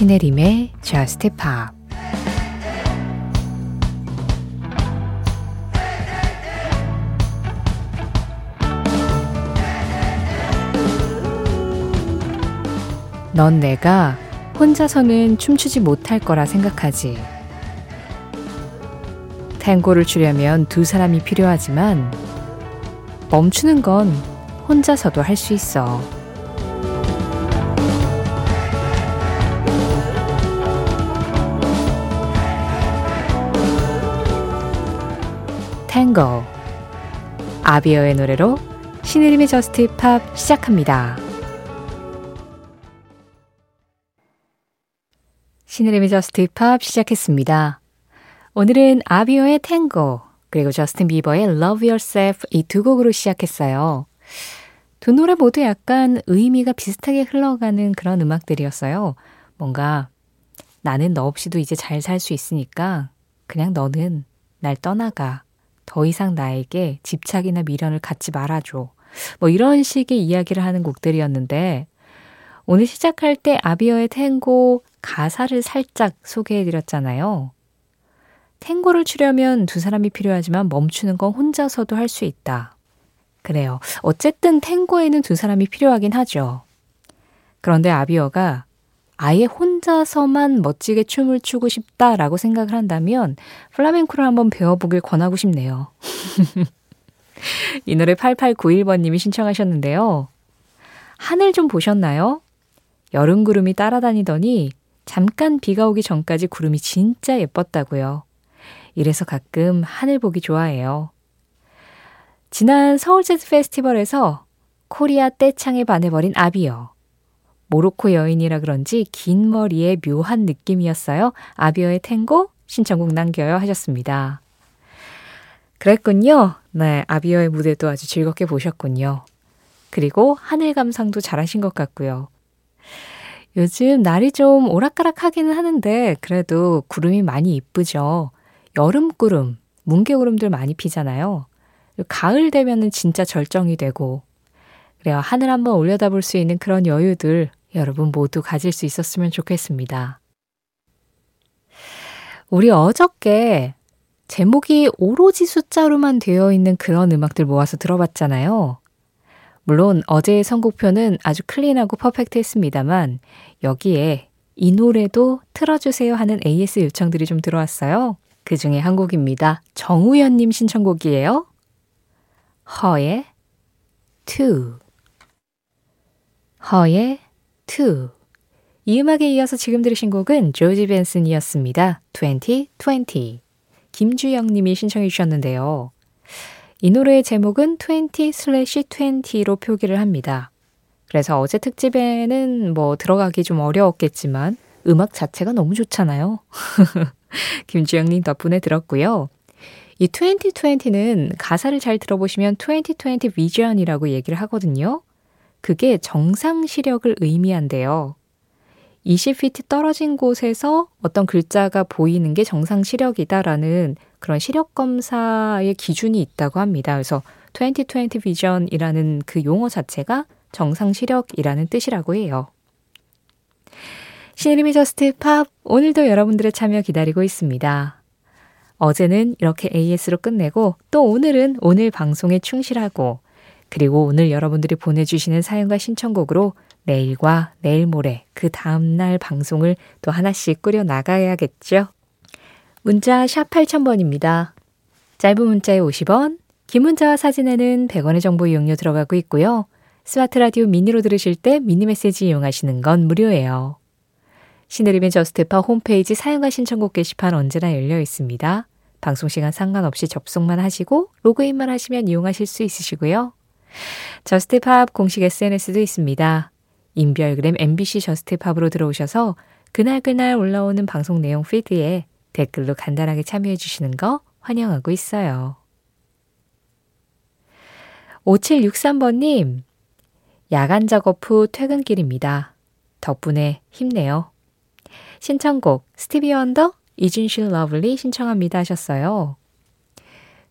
신혜림의 Just Pop 넌 내가 혼자서는 춤추지 못할 거라 생각하지. 탱고를 추려면 두 사람이 필요하지만 멈추는 건 혼자서도 할 수 있어. 탱고 아비르의 노래로 신혜림의 JUST POP 시작합니다. 신혜림의 JUST POP 시작했습니다. 오늘은 아비르의 탱고 그리고 저스틴 비버의 Love Yourself 이 두 곡으로 시작했어요. 두 노래 모두 약간 의미가 비슷하게 흘러가는 그런 음악들이었어요. 뭔가 나는 너 없이도 이제 잘 살 수 있으니까 그냥 너는 날 떠나가. 더 이상 나에게 집착이나 미련을 갖지 말아줘. 뭐 이런 식의 이야기를 하는 곡들이었는데 오늘 시작할 때 아비어의 탱고 가사를 살짝 소개해드렸잖아요. 탱고를 추려면 두 사람이 필요하지만 멈추는 건 혼자서도 할 수 있다. 그래요. 어쨌든 탱고에는 두 사람이 필요하긴 하죠. 그런데 아비어가 아예 혼자서만 멋지게 춤을 추고 싶다라고 생각을 한다면 플라멩코를 한번 배워보길 권하고 싶네요. 이 노래 8891번님이 신청하셨는데요. 하늘 좀 보셨나요? 여름 구름이 따라다니더니 잠깐 비가 오기 전까지 구름이 진짜 예뻤다고요. 이래서 가끔 하늘 보기 좋아해요. 지난 서울 재즈 페스티벌에서 코리아 떼창에 반해버린 아비어. 모로코 여인이라 그런지 긴 머리에 묘한 느낌이었어요. 아비어의 탱고 신청곡 남겨요 하셨습니다. 그랬군요. 네, 아비어의 무대도 아주 즐겁게 보셨군요. 그리고 하늘 감상도 잘하신 것 같고요. 요즘 날이 좀 오락가락 하기는 하는데 그래도 구름이 많이 이쁘죠. 여름구름, 뭉게구름들 많이 피잖아요. 가을 되면은 진짜 절정이 되고 그래요. 하늘 한번 올려다볼 수 있는 그런 여유들 여러분 모두 가질 수 있었으면 좋겠습니다. 우리 어저께 제목이 오로지 숫자로만 되어 있는 그런 음악들 모아서 들어봤잖아요. 물론 어제의 선곡표는 아주 클린하고 퍼펙트했습니다만 여기에 이 노래도 틀어주세요 하는 AS 요청들이 좀 들어왔어요. 그 중에 한 곡입니다. 정우현님 신청곡이에요. 허의 Two. 허의 Two. 이 음악에 이어서 지금 들으신 곡은 조지 벤슨이었습니다. 2020. 김주영 님이 신청해 주셨는데요. 이 노래의 제목은 20/20로 표기를 합니다. 그래서 어제 특집에는 뭐 들어가기 좀 어려웠겠지만 음악 자체가 너무 좋잖아요. 김주영 님 덕분에 들었고요. 이 2020는 가사를 잘 들어보시면 2020 비전이라고 얘기를 하거든요. 그게 정상 시력을 의미한대요. 20피트 떨어진 곳에서 어떤 글자가 보이는 게 정상 시력이다라는 그런 시력 검사의 기준이 있다고 합니다. 그래서 2020 비전이라는 그 용어 자체가 정상 시력이라는 뜻이라고 해요. 신의림의 저스트 팝 오늘도 여러분들의 참여 기다리고 있습니다. 어제는 이렇게 AS로 끝내고 또 오늘은 오늘 방송에 충실하고 그리고 오늘 여러분들이 보내주시는 사연과 신청곡으로 내일과 내일 모레 그 다음날 방송을 또 하나씩 꾸려 나가야겠죠. 문자 샵 8000번입니다. 짧은 문자에 50원, 긴 문자와 사진에는 100원의 정보 이용료 들어가고 있고요. 스마트 라디오 미니로 들으실 때 미니 메시지 이용하시는 건 무료예요. 신혜림의 JUST POP 홈페이지 사연과 신청곡 게시판 언제나 열려 있습니다. 방송 시간 상관없이 접속만 하시고 로그인만 하시면 이용하실 수 있으시고요. JUST POP 공식 SNS도 있습니다. 인별그램 MBC JUST POP으로 들어오셔서 그날그날 올라오는 방송 내용 피드에 댓글로 간단하게 참여해 주시는 거 환영하고 있어요. 5763번님, 야간 작업 후 퇴근길입니다. 덕분에 힘내요. 신청곡 스티비 원더 Isn't She Lovely 신청합니다 하셨어요.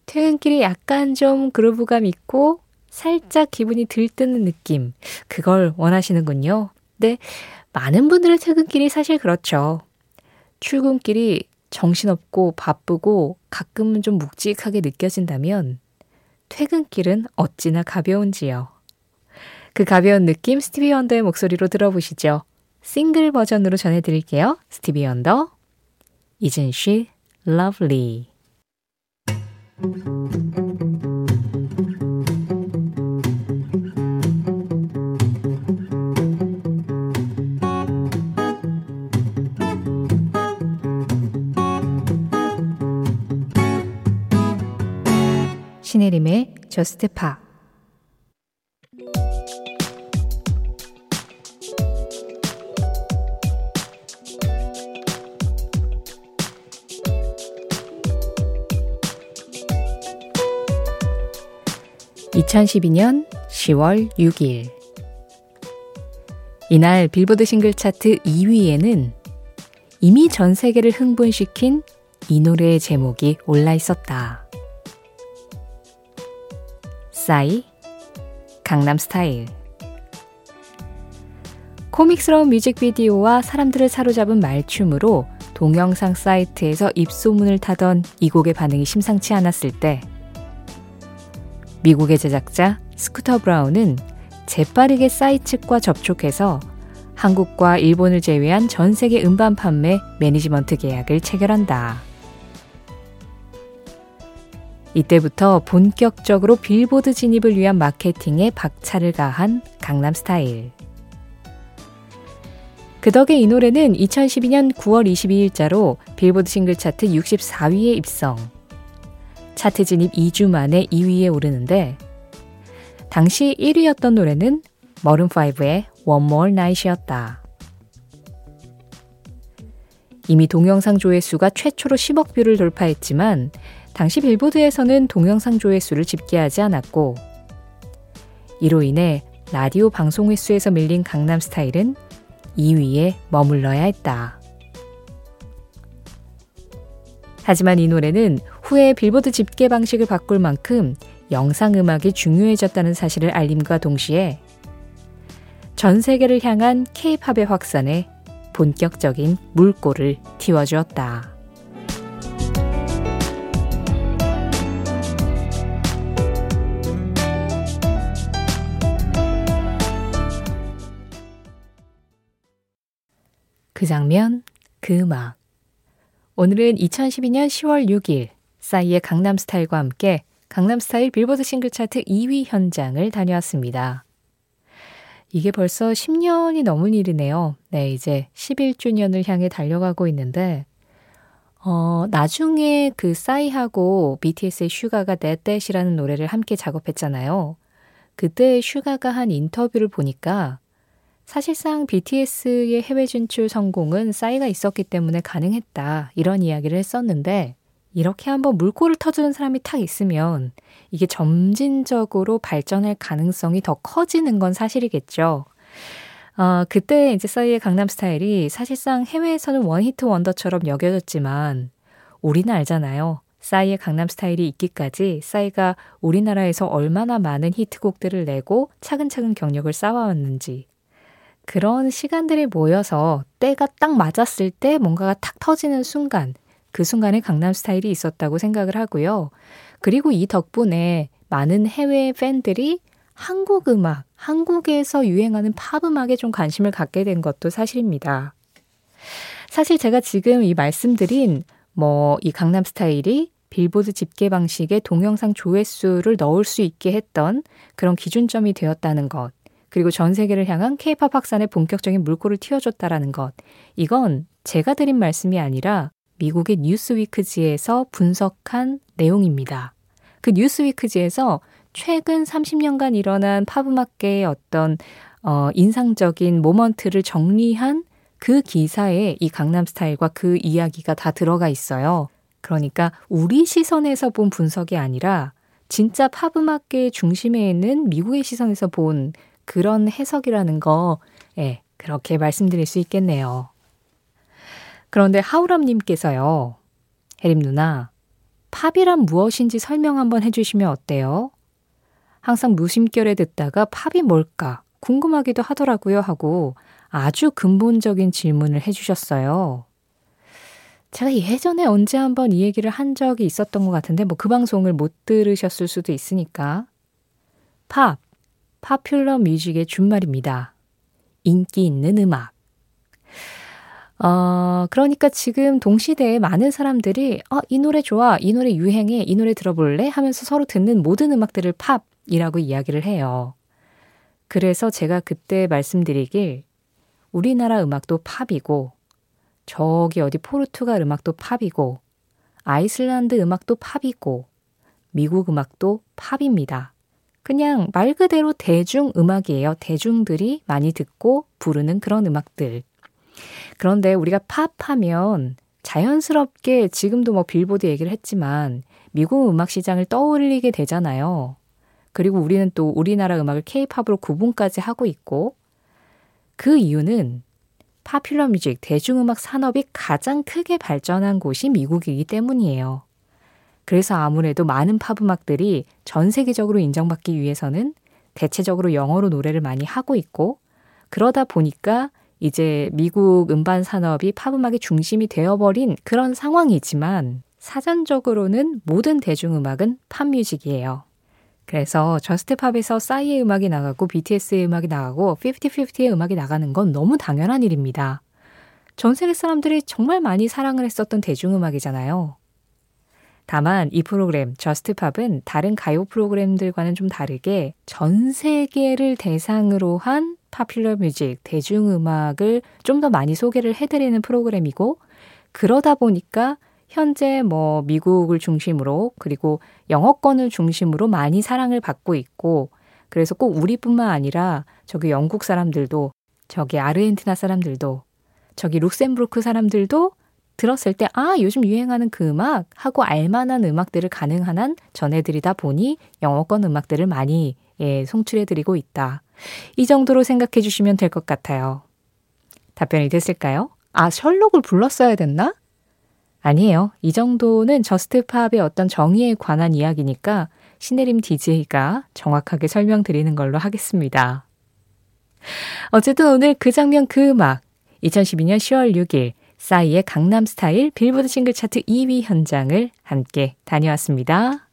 퇴근길이 약간 좀 groove감 있고 살짝 기분이 들뜨는 느낌. 그걸 원하시는군요. 네. 많은 분들의 퇴근길이 사실 그렇죠. 출근길이 정신없고 바쁘고 가끔은 좀 묵직하게 느껴진다면 퇴근길은 어찌나 가벼운지요. 그 가벼운 느낌 스티비 원더의 목소리로 들어보시죠. 싱글 버전으로 전해드릴게요. 스티비 원더, Isn't she lovely? 신혜림의 저스트 파 (2012년 10월 6일) 이날 빌보드 싱글 차트 2위에는 이미 전 세계를 흥분시킨 이 노래의 제목이 올라 있었다. 싸이 강남 스타일 코믹스러운 뮤직비디오와 사람들을 사로잡은 말춤으로 동영상 사이트에서 입소문을 타던 이 곡의 반응이 심상치 않았을 때 미국의 제작자 스쿠터 브라운은 재빠르게 싸이 측과 접촉해서 한국과 일본을 제외한 전 세계 음반 판매 매니지먼트 계약을 체결한다. 이때부터 본격적으로 빌보드 진입을 위한 마케팅에 박차를 가한 강남 스타일. 그 덕에 이 노래는 2012년 9월 22일자로 빌보드 싱글 차트 64위에 입성. 차트 진입 2주 만에 2위에 오르는데 당시 1위였던 노래는 머른5의 One More Night이었다. 이미 동영상 조회수가 최초로 10억 뷰를 돌파했지만 당시 빌보드에서는 동영상 조회수를 집계하지 않았고 이로 인해 라디오 방송 횟수에서 밀린 강남 스타일은 2위에 머물러야 했다. 하지만 이 노래는 후에 빌보드 집계 방식을 바꿀 만큼 영상 음악이 중요해졌다는 사실을 알림과 동시에 전 세계를 향한 케이팝의 확산에 본격적인 물꼬를 틔워주었다. 그 장면, 그 음악. 오늘은 2012년 10월 6일 싸이의 강남 스타일과 함께 강남 스타일 빌보드 싱글 차트 2위 현장을 다녀왔습니다. 이게 벌써 10년이 넘은 일이네요. 네, 이제 11주년을 향해 달려가고 있는데, 어, 나중에 그 싸이하고 BTS의 슈가가 넷댓이라는 노래를 함께 작업했잖아요. 그때 슈가가 한 인터뷰를 보니까 사실상 BTS의 해외 진출 성공은 싸이가 있었기 때문에 가능했다. 이런 이야기를 했었는데, 이렇게 한번 물꼬를 터주는 사람이 탁 있으면 이게 점진적으로 발전할 가능성이 더 커지는 건 사실이겠죠. 어, 그때 이제 싸이의 강남 스타일이 사실상 해외에서는 원히트 원더처럼 여겨졌지만 우리는 알잖아요. 싸이의 강남 스타일이 있기까지 싸이가 우리나라에서 얼마나 많은 히트곡들을 내고 차근차근 경력을 쌓아왔는지 그런 시간들이 모여서 때가 딱 맞았을 때 뭔가가 탁 터지는 순간, 그 순간에 강남 스타일이 있었다고 생각을 하고요. 그리고 이 덕분에 많은 해외 팬들이 한국 음악, 한국에서 유행하는 팝 음악에 좀 관심을 갖게 된 것도 사실입니다. 사실 제가 지금 이 말씀드린 뭐 이 강남 스타일이 빌보드 집계 방식의 동영상 조회수를 넣을 수 있게 했던 그런 기준점이 되었다는 것. 그리고 전 세계를 향한 케이팝 확산에 본격적인 물꼬를 틔워줬다라는 것. 이건 제가 드린 말씀이 아니라 미국의 뉴스위크지에서 분석한 내용입니다. 그 뉴스위크지에서 최근 30년간 일어난 팝음악계의 어떤 어, 인상적인 모먼트를 정리한 그 기사에 이 강남 스타일과 그 이야기가 다 들어가 있어요. 그러니까 우리 시선에서 본 분석이 아니라 진짜 팝음악계의 중심에 있는 미국의 시선에서 본 그런 해석이라는 거, 예, 그렇게 말씀드릴 수 있겠네요. 그런데 하우람님께서요, 혜림 누나, 팝이란 무엇인지 설명 한번 해주시면 어때요? 항상 무심결에 듣다가 팝이 뭘까 궁금하기도 하더라고요 하고 아주 근본적인 질문을 해주셨어요. 제가 예전에 언제 한번 이 얘기를 한 적이 있었던 것 같은데, 뭐 그 방송을 못 들으셨을 수도 있으니까. 팝, popular music의 준말입니다. 인기 있는 음악. 어, 그러니까 지금 동시대에 많은 사람들이, 어, 이 노래 좋아, 이 노래 유행해, 이 노래 들어볼래? 하면서 서로 듣는 모든 음악들을 팝이라고 이야기를 해요. 그래서 제가 그때 말씀드리길, 우리나라 음악도 팝이고, 저기 어디 포르투갈 음악도 팝이고, 아이슬란드 음악도 팝이고, 미국 음악도 팝입니다. 그냥 말 그대로 대중 음악이에요. 대중들이 많이 듣고 부르는 그런 음악들. 그런데 우리가 팝하면 자연스럽게 지금도 뭐 빌보드 얘기를 했지만 미국 음악 시장을 떠올리게 되잖아요. 그리고 우리는 또 우리나라 음악을 케이팝으로 구분까지 하고 있고 그 이유는 파퓰러 뮤직, 대중음악 산업이 가장 크게 발전한 곳이 미국이기 때문이에요. 그래서 아무래도 많은 팝 음악들이 전 세계적으로 인정받기 위해서는 대체적으로 영어로 노래를 많이 하고 있고 그러다 보니까 이제 미국 음반 산업이 팝 음악의 중심이 되어버린 그런 상황이지만 사전적으로는 모든 대중음악은 팝뮤직이에요. 그래서 Just Pop에서 싸이의 음악이 나가고 BTS의 음악이 나가고 50-50의 음악이 나가는 건 너무 당연한 일입니다. 전 세계 사람들이 정말 많이 사랑을 했었던 대중음악이잖아요. 다만 이 프로그램 Just Pop은 다른 가요 프로그램들과는 좀 다르게 전 세계를 대상으로 한 popular music, 대중음악을 좀 더 많이 소개를 해드리는 프로그램이고 그러다 보니까 현재 뭐 미국을 중심으로 그리고 영어권을 중심으로 많이 사랑을 받고 있고 그래서 꼭 우리뿐만 아니라 저기 영국 사람들도 저기 아르헨티나 사람들도 저기 룩셈부르크 사람들도 들었을 때, 아, 요즘 유행하는 그 음악 하고 알만한 음악들을 가능한 한 전해드리다 보니 영어권 음악들을 많이 예, 송출해드리고 있다. 이 정도로 생각해 주시면 될 것 같아요. 답변이 됐을까요? 아, 셜록을 불렀어야 됐나? 아니에요. 이 정도는 Just Pop의 어떤 정의에 관한 이야기니까 신혜림 DJ가 정확하게 설명드리는 걸로 하겠습니다. 어쨌든 오늘 그 장면 그 음악 2012년 10월 6일 싸이의 강남 스타일 빌보드 싱글 차트 2위 현장을 함께 다녀왔습니다.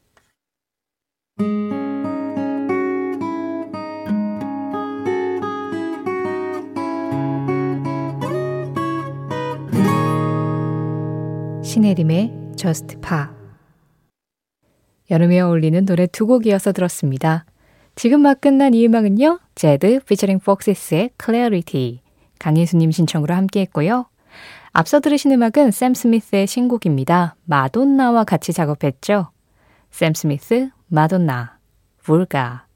신혜림의 Just Pa 여름에 어울리는 노래 두 곡 이어서 들었습니다. 지금 막 끝난 이 음악은요. Zedd featuring Foxes의 Clarity 강예수님 신청으로 함께 했고요. 앞서 들으신 음악은 샘 스미스의 신곡입니다. 마돈나와 같이 작업했죠. 샘 스미스, 마돈나, vul가.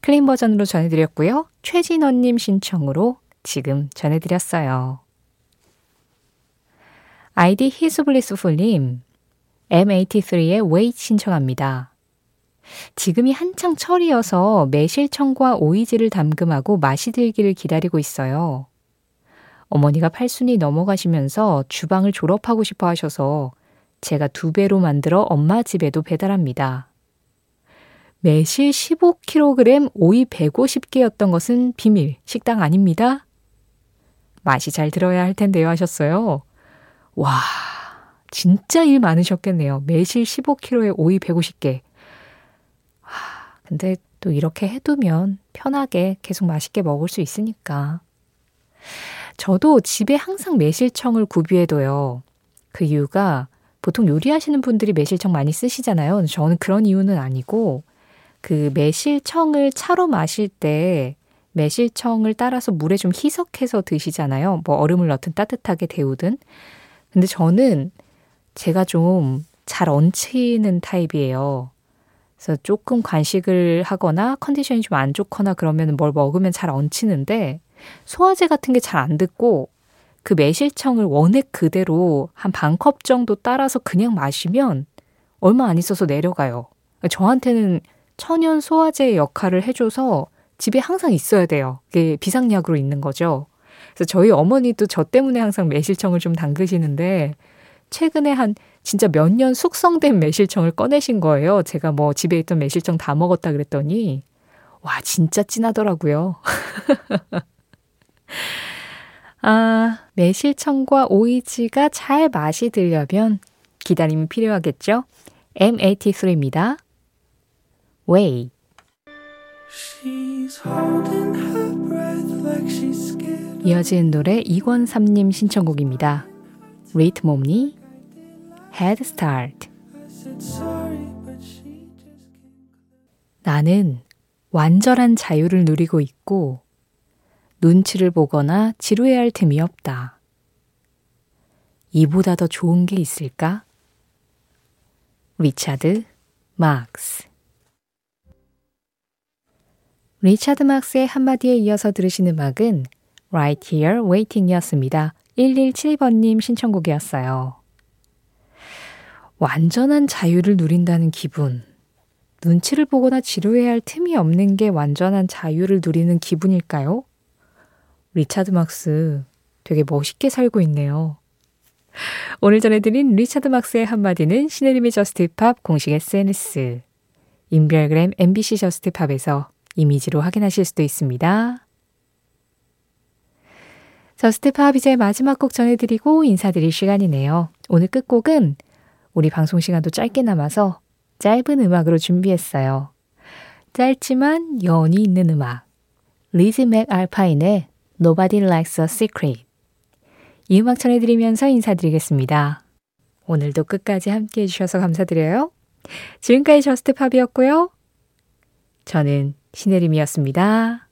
clean 버전으로 전해드렸고요. 최진원님 신청으로 지금 전해드렸어요. 아이디 hisblissful님, M83의 웨이 신청합니다. 지금이 한창 철이어서 매실청과 오이지를 담금하고 맛이 들기를 기다리고 있어요. 어머니가 팔순이 넘어가시면서 주방을 졸업하고 싶어 하셔서 제가 두 배로 만들어 엄마 집에도 배달합니다. 매실 15kg 오이 150개였던 것은 비밀, 식당 아닙니다. 맛이 잘 들어야 할 텐데요 하셨어요. 와, 진짜 일 많으셨겠네요. 매실 15kg에 오이 150개. 와, 근데 또 이렇게 해두면 편하게 계속 맛있게 먹을 수 있으니까. 저도 집에 항상 매실청을 구비해둬요. 그 이유가 보통 요리하시는 분들이 매실청 많이 쓰시잖아요. 저는 그런 이유는 아니고 그 매실청을 차로 마실 때 매실청을 따라서 물에 좀 희석해서 드시잖아요. 뭐 얼음을 넣든 따뜻하게 데우든. 근데 저는 제가 좀 잘 얹히는 타입이에요. 그래서 조금 간식을 하거나 컨디션이 좀 안 좋거나 그러면 뭘 먹으면 잘 얹히는데 소화제 같은 게 잘 안 듣고 그 매실청을 원액 그대로 한 반 컵 정도 따라서 그냥 마시면 얼마 안 있어서 내려가요. 저한테는 천연 소화제 역할을 해줘서 집에 항상 있어야 돼요. 그게 비상약으로 있는 거죠. 그래서 저희 어머니도 저 때문에 항상 매실청을 좀 담그시는데 최근에 한 진짜 몇 년 숙성된 매실청을 꺼내신 거예요. 제가 뭐 집에 있던 매실청 다 먹었다 그랬더니 와 진짜 진하더라고요. 아, 매실청과 오이지가 잘 맛이 들려면 기다림이 필요하겠죠? M83입니다. Way. 이어지는 노래 이권삼님 신청곡입니다. Ritt Momney Head Start 나는 완전한 자유를 누리고 있고 눈치를 보거나 지루해할 틈이 없다. 이보다 더 좋은 게 있을까? 리차드 막스 리차드 막스의 한마디에 이어서 들으신 음악은 Right Here Waiting이었습니다. 1172번님 신청곡이었어요. 완전한 자유를 누린다는 기분. 눈치를 보거나 지루해할 틈이 없는 게 완전한 자유를 누리는 기분일까요? 리차드 막스 되게 멋있게 살고 있네요. 오늘 전해드린 리차드 막스의 한마디는 신혜림의 Just Pop 공식 SNS, 인별그램 MBC Just Pop에서 이미지로 확인하실 수도 있습니다. Just Pop 이제 마지막 곡 전해드리고 인사드릴 시간이네요. 오늘 끝곡은 우리 방송 시간도 짧게 남아서 짧은 음악으로 준비했어요. 짧지만 여운이 있는 음악. 리지 맥알파인의 Nobody Likes a Secret. 이 음악 전해드리면서 인사드리겠습니다. 오늘도 끝까지 함께 해주셔서 감사드려요. 지금까지 저스트팝이었고요. 저는 신혜림이었습니다.